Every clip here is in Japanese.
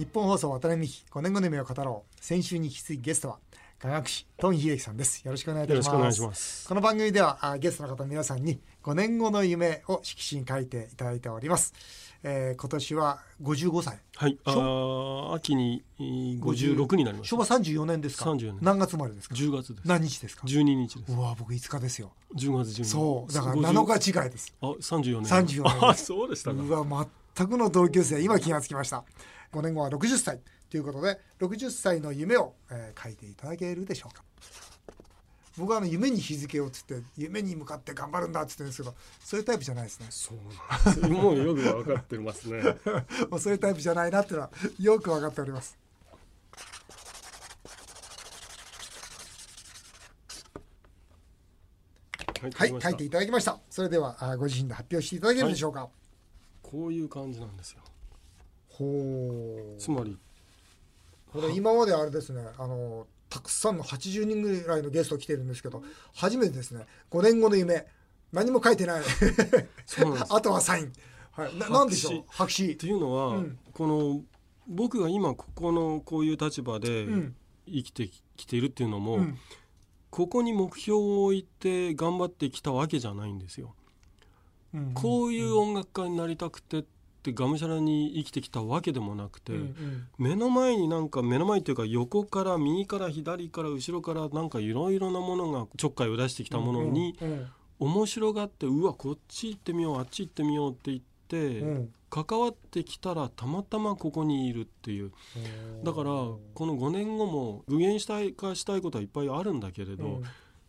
日本放送渡辺美希5年後の夢を語ろう。先週に引き続きゲストは科学士トン秀樹さんです。よろしくお願いいたします。この番組ではあゲストの方皆さんに5年後の夢を色紙に書いていただいております。えー、今年は55歳。はい。あ秋に56になります。昭和34年ですか？34年何月生まれですか？10月です。何日ですか？12日です。うわ僕5日ですよ。10月12日。そう。だから7日違いです。あ34年。34年。あそうでしたか。うわ全くの同級生。今気がつきました5年後は60歳ということで60歳の夢を、えー、書いていただけるでしょうか。僕はあの夢に日付をつって夢に向かって頑張るんだっつってんですけどそういうタイプじゃないですね。そうなんもうよく分かってますね。もうそういうタイプじゃないなっていうのはよく分かっております。はい、書いていただきました。それではご自身で発表していただけるでしょうか、はい、こういう感じなんですよほう。つまり。これ今まであれですねあのたくさんの80人ぐらいのゲスト来てるんですけど初めてですね5年後の夢何も書いてない。あとはサイン、はい、ななんでしょう？白紙。っていうのは、うん、この僕が今ここのこういう立場で生きてきているっていうのも、うん、ここに目標を置いて頑張ってきたわけじゃないんですよ。うん。うん、こういう音楽家になりたくてってがむしゃらに生きてきたわけでもなくて、うんうん、目の前になんか目の前というか横から右から左から後ろからなんかいろいろなものがちょっかいを出してきたものに、うんうん、面白がってうわこっち行ってみようあっち行ってみようって言って、うん、関わってきたらたまたまここにいるっていう。だからこの5年後も具現したい化したいことはいっぱいあるんだけれど、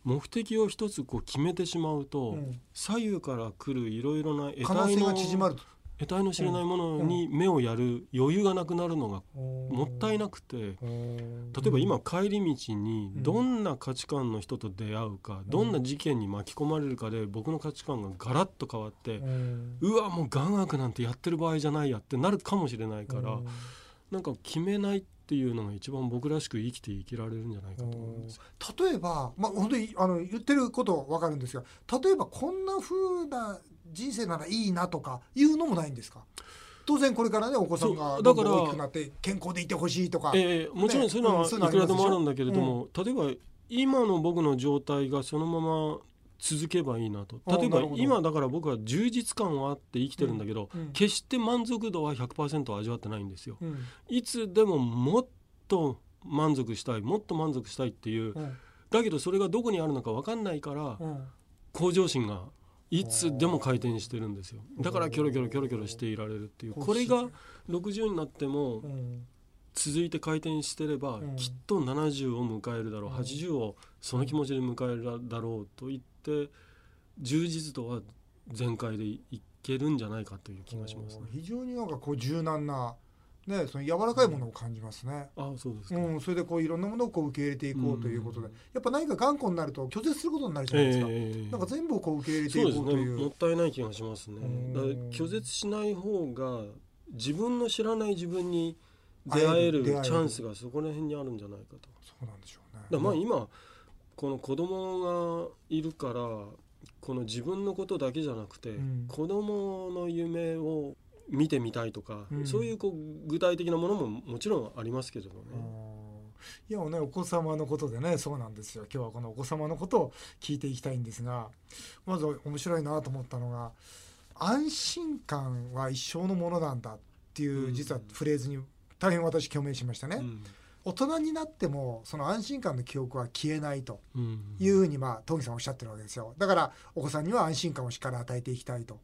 目的を一つこう決めてしまうと、左右から来るいろいろな得体の得体の知れないものに目をやる余裕がなくなるのがもったいなくて例えば今帰り道にどんな価値観の人と出会うかどんな事件に巻き込まれるかで僕の価値観がガラッと変わってうわもう眼学なんてやってる場合じゃないやってなるかもしれないからなんか決めないっていうのが一番僕らしく生きていけられるんじゃないかと思うんです例えば、まあ、本当にあの言ってること分かるんですが例えばこんなふうな人生ならいいなとかいうのもないんですか？当然これからねお子さんがどんどん大きくなって健康でいてほしいとか、えー、もちろんそういうのはいくらでもあるんだけれども、うん、例えば今の僕の状態がそのまま続けばいいなと。例えば今だから僕は充実感はあって生きてるんだけど、うん。うん、決して満足度は100%味わってないんですよ、うん、いつでももっと満足したいもっと満足したいっていう、だけどそれがどこにあるのか分かんないから、向上心がいつでも回転してるんですよ。だからキョロキョロキョロキョロしていられるっていう。これが60になっても続いて回転してればきっと70を迎えるだろう。80をその気持ちで迎えるだろうと言って充実度は全開でいけるんじゃないかという気がします、ね、非常になんかこう柔軟なね、その柔らかいものを感じますね。あそうですうん、それでこういろんなものをこう受け入れていこうということで、やっぱ何か頑固になると拒絶することになるじゃないですか。えー、なんか全部をこう受け入れていこうという。ね、もったいない気がしますね。だ拒絶しない方が自分の知らない自分に出会えるチャンスがそこら辺にあるんじゃないかと。そうなんでしょうね。だまあ今この子供がいるからこの自分のことだけじゃなくて、うん、子供の夢を見てみたいとか、うん、そういうこう具体的なものももちろんありますけどね。いやねお子様のことでねそうなんですよ。今日はこのお子様のことを聞いていきたいんですがまず面白いなと思ったのが安心感は一生のものなんだっていう実はフレーズに大変私共鳴しましたね。うん、大人になってもその安心感の記憶は消えないというふうにまあトギさんおっしゃってるわけですよ。だからお子さんには安心感をしっかり与えていきたいと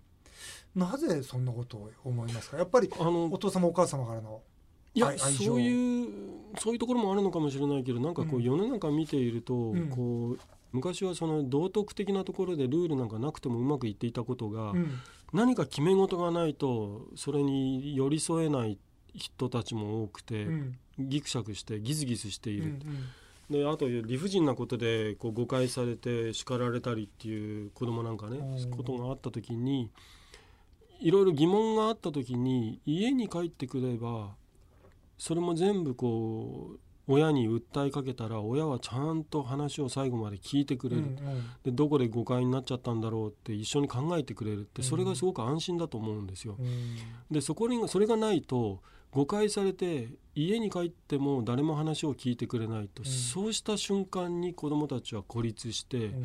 なぜそんなことを思いますか？やっぱりあのお父様お母様からのいやそういうそういうところもあるのかもしれないけどなんかこう世の中見ていると、うん、こう昔はその道徳的なところでルールなんかなくてもうまくいっていたことが、うん、何か決め事がないとそれに寄り添えない人たちも多くて、うん、ギクシャクしてギスギスしている。うんうん。であと理不尽なことでこう誤解されて叱られたりっていう子供なんかねことがあった時にいろいろ疑問があった時に家に帰ってくればそれも全部こう親に訴えかけたら親はちゃんと話を最後まで聞いてくれる、うんうん、でどこで誤解になっちゃったんだろうって一緒に考えてくれるってそれがすごく安心だと思うんですよ。うん、でそこにそれがないと誤解されて家に帰っても誰も話を聞いてくれないと、うん、そうした瞬間に子どもたちは孤立して、うん、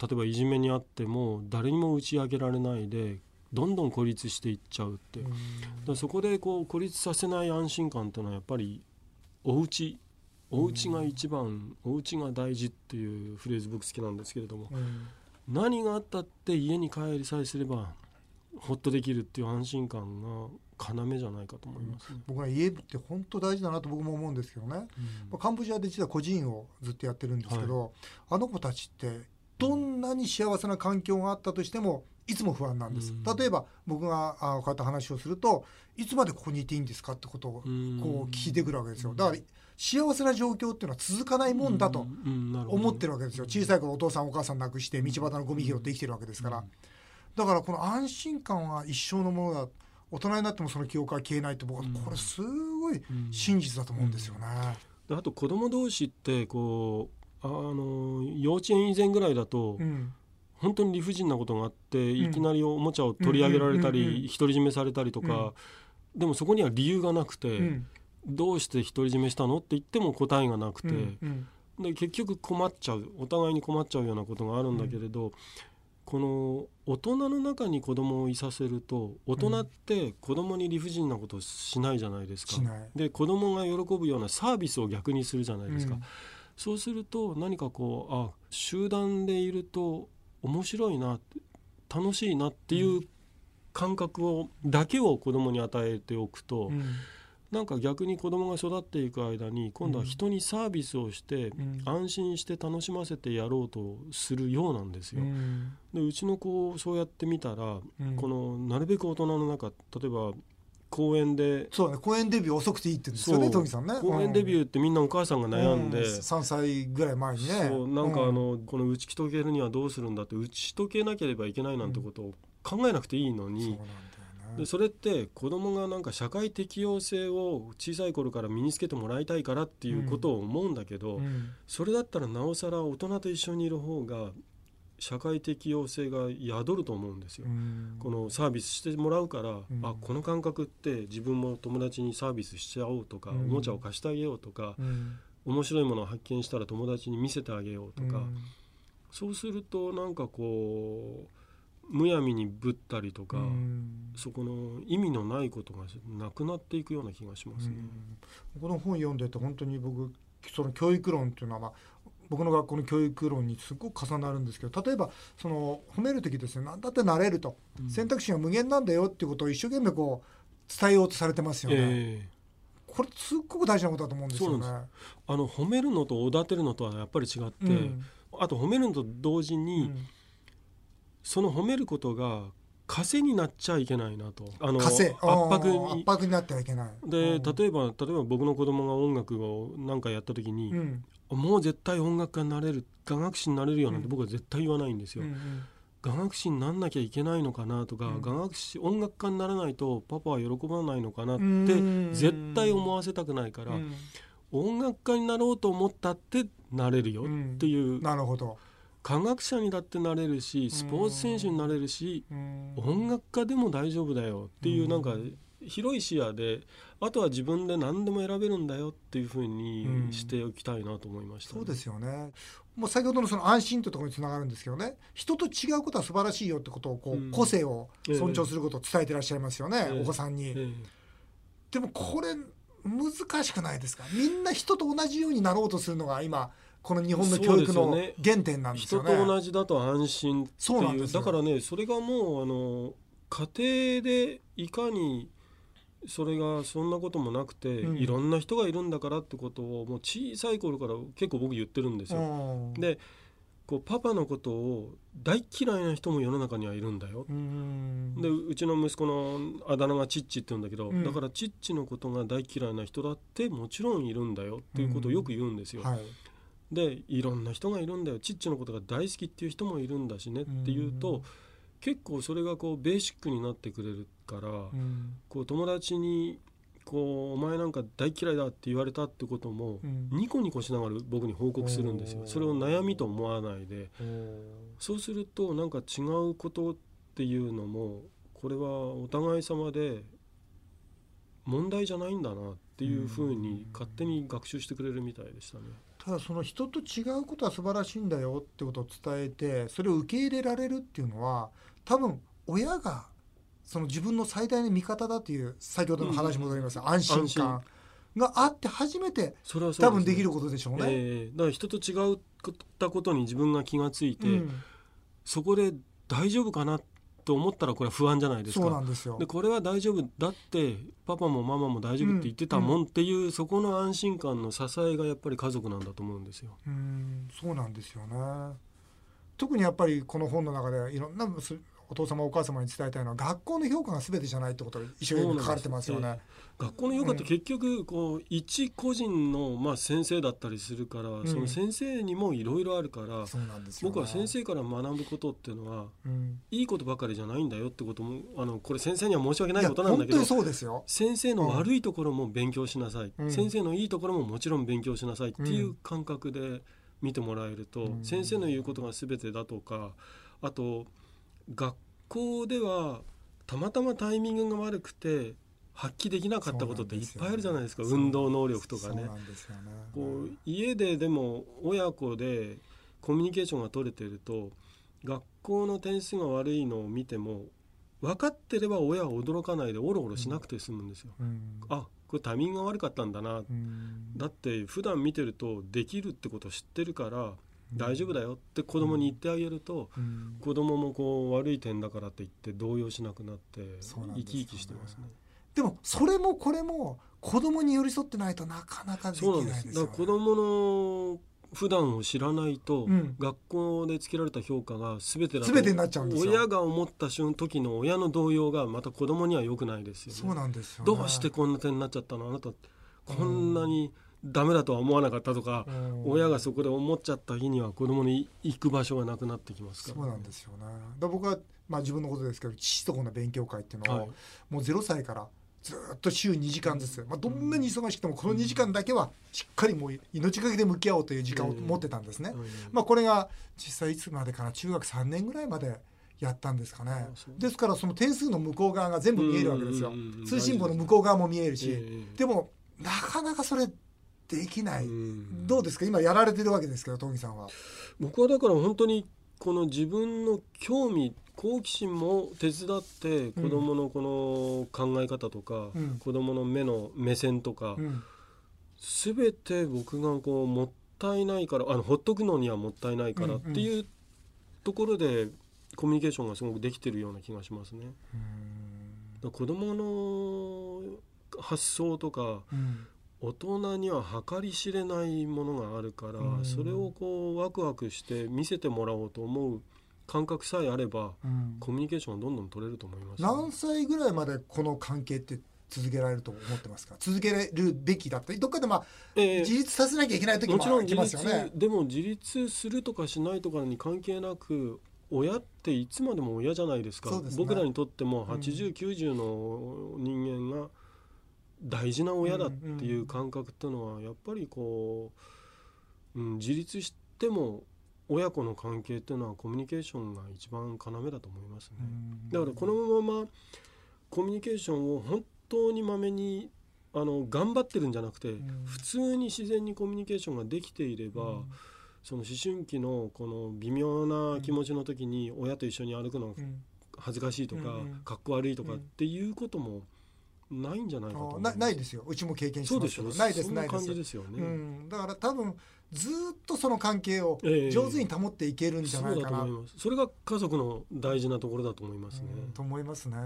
例えばいじめにあっても誰にも打ち明けられないでどんどん孤立していっちゃうって、うん、そこでこう孤立させない安心感というのはやっぱりお家。お家が一番、お家が大事っていうフレーズ僕好きなんですけれども、何があったって家に帰りさえすればほっとできるっていう安心感が要じゃないかと思います、ね、僕は家って本当大事だなと僕も思うんですけどね、うん、カンボジアで実は個人をずっとやってるんですけど、はい、あの子たちってどんなに幸せな環境があったとしてもいつも不安なんです、うん、例えば僕があこうやって話をするといつまでここにいていいんですかってことをこう聞いてくるわけですよ。だから幸せな状況っていうのは続かないもんだと思ってるわけですよ。小さい頃お父さんお母さん亡くして道端のゴミ拾って生きてるわけですから。だからこの安心感は一生のものだ。大人になってもその記憶は消えないって僕はこれすごい真実だと思うんですよね。あと子供同士ってこうあの幼稚園以前ぐらいだと、うん、本当に理不尽なことがあって、いきなりおもちゃを取り上げられたり独り占めされたりとか、でもそこには理由がなくて、どうして独り占めしたのって言っても答えがなくて、で結局困っちゃうお互いに困っちゃうようなことがあるんだけれど、この大人の中に子供をいさせると大人って子供に理不尽なことをしないじゃないですか。で子供が喜ぶようなサービスを逆にするじゃないですか。うん、そうすると何かこうあ集団でいると面白いな楽しいなっていう感覚をだけを子供に与えておくと、うん。なんか逆に子供が育っていく間に今度は人にサービスをして安心して楽しませてやろうとするようなんですよ。うん、でうちの子をそうやってみたら、うん、このなるべく大人の中例えば公園で。そうね公園デビュー遅くていいって言うんですよねトミさんね。公園デビューってみんなお母さんが悩んで、うん、3歳ぐらい前にね。そうなんかあの、この打ち解けるにはどうするんだって打ち解けなければいけないなんてことを考えなくていいのに、そうなんだでそれって子供がなんか社会適応性を小さい頃から身につけてもらいたいからっていうことを思うんだけど、うん、それだったらなおさら大人と一緒にいる方が社会適応性が宿ると思うんですよ、うん、このサービスしてもらうから、うん、あこの感覚って自分も友達にサービスしちゃおうとか、おもちゃを貸してあげようとか、面白いものを発見したら友達に見せてあげようとか、そうするとなんかこうむやみにぶったりとか、そこの意味のないことがなくなっていくような気がしますね。この本読んでて本当に僕その教育論っていうのは、まあ、僕の学校の教育論にすごく重なるんですけど例えばその褒める時ですね何だってなれると、うん、選択肢が無限なんだよっていうことを一生懸命こう伝えようとされてますよね。えー、これすっごく大事なことだと思うんですよね。あの褒めるのとおだてるのとはやっぱり違って、うん、あと褒めるのと同時に、うん。その褒めることが枷になっちゃいけないなと。あの圧迫に。圧迫になってはいけない。で例えば例えば僕の子供が音楽を何かやった時に、うん、もう絶対音楽家になれる雅楽師になれるよなんて僕は絶対言わないんですよ、うんうん。雅楽師になんなきゃいけないのかなとか、うん、雅楽師音楽家にならないとパパは喜ばないのかなって絶対思わせたくないから、音楽家になろうと思ったってなれるよっていう、なるほど科学者にだってなれるしスポーツ選手になれるし音楽家でも大丈夫だよっていうなんか広い視野であとは自分で何でも選べるんだよっていうふうにしておきたいなと思いました、ね、そうですよね。もう先ほどのその安心というところにつながるんですけどね。人と違うことは素晴らしいよってことをこう、個性を尊重することを伝えてらっしゃいますよね、えー、お子さんに、えー、でもこれ難しくないですか？みんな人と同じようになろうとするのが今この日本の教育の原点なんですよね。人と同じだと安心っていう。だからねそれがもうあの家庭でいかにそれがそんなこともなくて、うん、いろんな人がいるんだからってことをもう小さい頃から結構僕言ってるんですよ。でこうパパのことを大嫌いな人も世の中にはいるんだよ。でうちの息子のあだ名がチッチって言うんだけど、うん、だからチッチのことが大嫌いな人だってもちろんいるんだよっていうことをよく言うんですよ。はい。でいろんな人がいるんだよ。チッチのことが大好きっていう人もいるんだしねっていうと、結構それがこうベーシックになってくれるから、こう友達にこう「お前なんか大嫌いだ」って言われたってことも、ニコニコしながら僕に報告するんですよ。それを悩みと思わないで。そうするとなんか違うことっていうのもこれはお互い様で問題じゃないんだなっていうふうに勝手に学習してくれるみたいでしたね。ただその人と違うことは素晴らしいんだよってことを伝えてそれを受け入れられるっていうのは多分親がその自分の最大の味方だという先ほどの話戻ります、うん、安心感があって初めてそれは多分できることでしょうね。えー、だから人と違ったことに自分が気がついて、うん、そこで大丈夫かなと思ったらこれは不安じゃないですか。そうなんですよでこれは大丈夫だってパパもママも大丈夫って言ってたもんっていう、うんうん、そこの安心感の支えがやっぱり家族なんだと思うんですよ。うんそうなんですよね。特にやっぱりこの本の中でいろんなお父様お母様に伝えたいのは学校の評価が全てじゃないってことが一生懸命書かれてますよね。学校の評価って結局こう一個人のまあ先生だったりするから、うん、その先生にもいろいろあるから、僕は先生から学ぶことっていうのは、うん、いいことばかりじゃないんだよってこともあのこれ先生には申し訳ないことなんだけど先生の悪いところも勉強しなさい、うん、先生のいいところももちろん勉強しなさいっていう感覚で見てもらえると、先生の言うことが全てだとかあと学校ではたまたまタイミングが悪くて発揮できなかったことっていっぱいあるじゃないですか、ね、運動能力とかね。こう家ででも親子でコミュニケーションが取れてると学校の点数が悪いのを見ても分かってれば親は驚かないでおろおろしなくて済むんですよ。うん、あこれタイミングが悪かったんだな、うん、だって普段見てるとできるってことを知ってるから大丈夫だよって子供に言ってあげると、うん、子供もこう悪い点だからって言って動揺しなくなって生き生きしてますね。でもそれもこれも子供に寄り添ってないとなかなかできないですよ、ね、だから子供の普段を知らないと、うん、学校でつけられた評価が全てだとになっちゃうんです親が思った瞬時の親の動揺がまた子供には良くないですよね。そうなんですよ、ね、どうしてこんな点になっちゃったの？あなたこんなに、うんダメだとは思わなかったとか、親がそこで思っちゃった日には子供に行く場所がなくなってきますから、そうなんですよね。だ僕は、まあ、自分のことですけど父と子の勉強会っていうのを、はい、もう0歳からずっと週2時間ずつ、まあ、どんなに忙しくてもこの2時間だけはしっかりもう命がけで向き合おうという時間を持ってたんですね。まあ、これが実際いつまでかな中学3年ぐらいまでやったんですかね。ですからその点数の向こう側が全部見えるわけですよ。通信簿の向こう側も見えるし。でもなかなかそれできない、どうですか？今やられてるわけですけどトミさんは。僕はだから本当にこの自分の興味好奇心も手伝って子どものこの考え方とか、うん、子どもの目の目線とか、うん、全て僕がこうもったいないからあのほっとくのにはもったいないからっていうところでコミュニケーションがすごくできてるような気がしますね。子どもの発想とか、うん、大人には計り知れないものがあるから、うん、それをこうワクワクして見せてもらおうと思う感覚さえあれば、うん、コミュニケーションどんどん取れると思います、ね、何歳ぐらいまでこの関係って続けられると思ってますか？続けるべきだったりどっかでまあ、えー、自立させなきゃいけない時もありますよね。でも自立するとかしないとかに関係なく親っていつまでも親じゃないですか、ね、僕らにとっても8090、うん、の人間が大事な親だっていう感覚っていうのはやっぱりこう、うん、自立しても親子の関係っていうのはコミュニケーションが一番要だと思いますね。だからこのままコミュニケーションを本当にまめにあの頑張ってるんじゃなくて、普通に自然にコミュニケーションができていれば、その思春期のこの微妙な気持ちの時に親と一緒に歩くの恥ずかしいとか、かっこ悪いとかっていうこともないんじゃないかとなないですよ。うちも経験してますけど。ないですないです。よね、うん、だから多分ずっとその関係を上手に保っていけるんじゃないかな、えー、そそれが家族の大事なところだと思いますね、うん、と思いますね。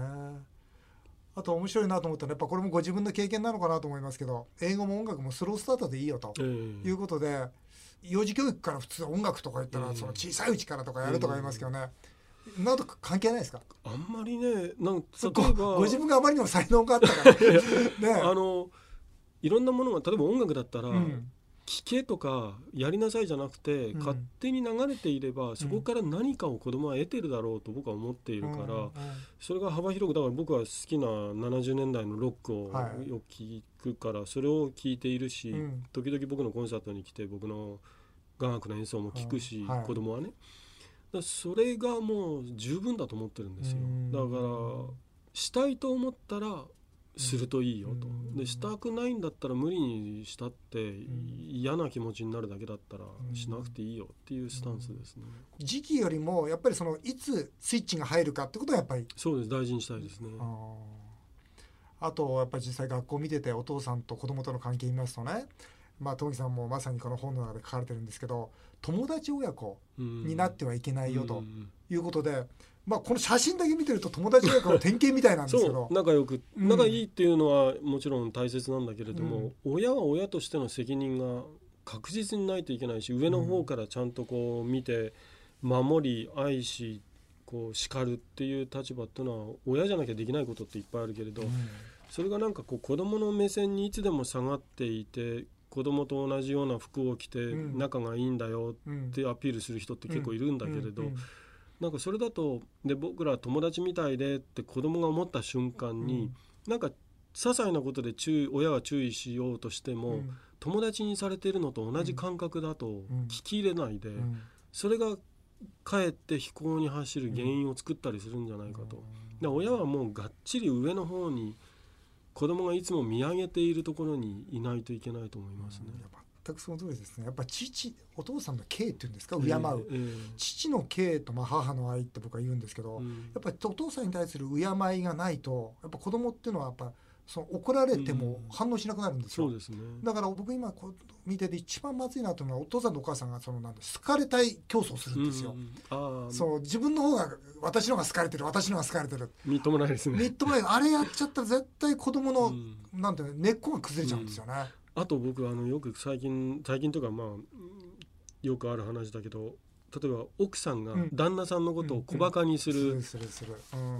あと面白いなと思ったらやっぱこれもご自分の経験なのかなと思いますけど英語も音楽もスロースタートでいいよということで、えー、幼児教育から普通音楽とか言ったら、その小さいうちからとかやるとか言いますけどね、など関係ないですか？あんまりねなん例えばご自分があまりにも才能があったから。ね。あのいろんなものが例えば音楽だったら、うん、聞けとかやりなさいじゃなくて、うん、勝手に流れていればそこから何かを子供は得てるだろうと僕は思っているから、うん、それが幅広くだから僕は好きな70年代のロックをよく聞くから、それを聞いているし、時々僕のコンサートに来て僕の雅楽の演奏も聞くし、子供はね。だそれがもう十分だと思ってるんですよ。だからしたいと思ったらするといいよと、でしたくないんだったら無理にしたって嫌な気持ちになるだけだったらしなくていいよっていうスタンスですね、時期よりもやっぱりそのいつスイッチが入るかってことはやっぱりそうです。大事にしたいですね。あとやっぱり実際学校見ててお父さんと子供との関係見ますとねまあ、東木さんもまさにこの本の中で書かれてるんですけど友達親子になってはいけないよということで、まあ、この写真だけ見てると友達親子の典型みたいなんですけど。仲良く仲いいっていうのはもちろん大切なんだけれども、うん、親は親としての責任が確実にないといけないし上の方からちゃんとこう見て守り愛しこう叱るっていう立場っていうのは親じゃなきゃできないことっていっぱいあるけれど、うん、それがなんかこう子供の目線にいつでも下がっていて子供と同じような服を着て仲がいいんだよってアピールする人って結構いるんだけれど、なんかそれだとで僕ら友達みたいでって子供が思った瞬間に、うなんか些細なことで注意親が注意しようとしても、友達にされてるのと同じ感覚だと聞き入れないで、それがかえって飛行に走る原因を作ったりするんじゃないかと。で親はもうがっちり上の方に子供がいつも見上げているところにいないといけないと思いますね。全くその通りですね。やっぱ父お父さんの敬っていうんですか？敬う、えーえー、父の敬とまあ母の愛って僕は言う。んですけど、うん、やっぱりお父さんに対する敬いがないとやっぱ子供っていうのはやっぱその怒られても反応しなくなるんですよ、うん、すね、だから僕今こう見てて一番まずいなというのはお父さんとお母さんがそのなん好かれたい競争するんですよ、うん、そう自分の方が私のが好かれてる私のが好かれてるみっともないですねみっともない。あれやっちゃったら絶対子供の、うん、なんて根っこが崩れちゃうんですよね、あと僕あのよく最近最近とかまあよくある話だけど例えば奥さんが旦那さんのことを小バカにする。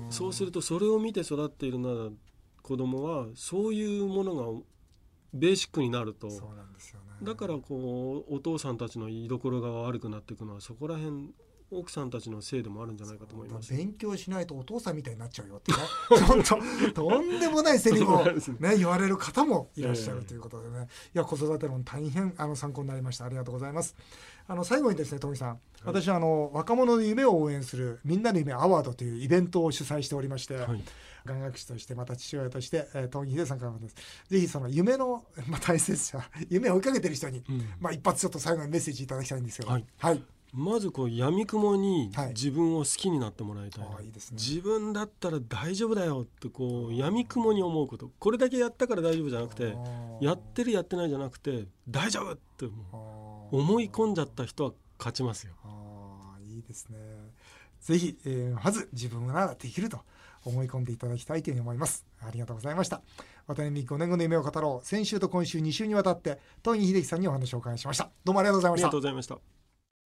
そうするとそれを見て育っているなら子供はそういうものがベーシックになると。そうなんですよ、ね、だからこうお父さんたちの居所が悪くなっていくのはそこら辺奥さんたちのせいでもあるんじゃないかと思います勉強しないとお父さんみたいになっちゃうよってね本当とんでもないセリフを、ね、言われる方もいらっしゃるということでね。いや子育て論大変あの参考になりました。ありがとうございます。あの最後にですね富さん、私はあの若者の夢を応援するみんなの夢アワードというイベントを主催しておりまして、はい眼学士としてまた父親として、えー、東木秀さんからもです。ぜひその夢の、まあ、大切さ夢を追いかけてる人に、うん、まあ、一発ちょっと最後にメッセージいただきたいんですけど、はい、はい、まずこう闇雲に自分を好きになってもらいたいはいいいね、自分だったら大丈夫だよってこう闇雲に思うこと。これだけやったから大丈夫じゃなくてやってるやってないじゃなくて大丈夫って思い込んじゃった人は勝ちますよ。あいいですね。ぜひ、えー、まず自分ならできると思い込んでいただきたいというふうに思います。ありがとうございました。渡辺美5年後の夢を語ろう。先週と今週2週にわたって東井秀樹さんにお話をお伺いしました。どうもありがとうございました。ありがとうございました。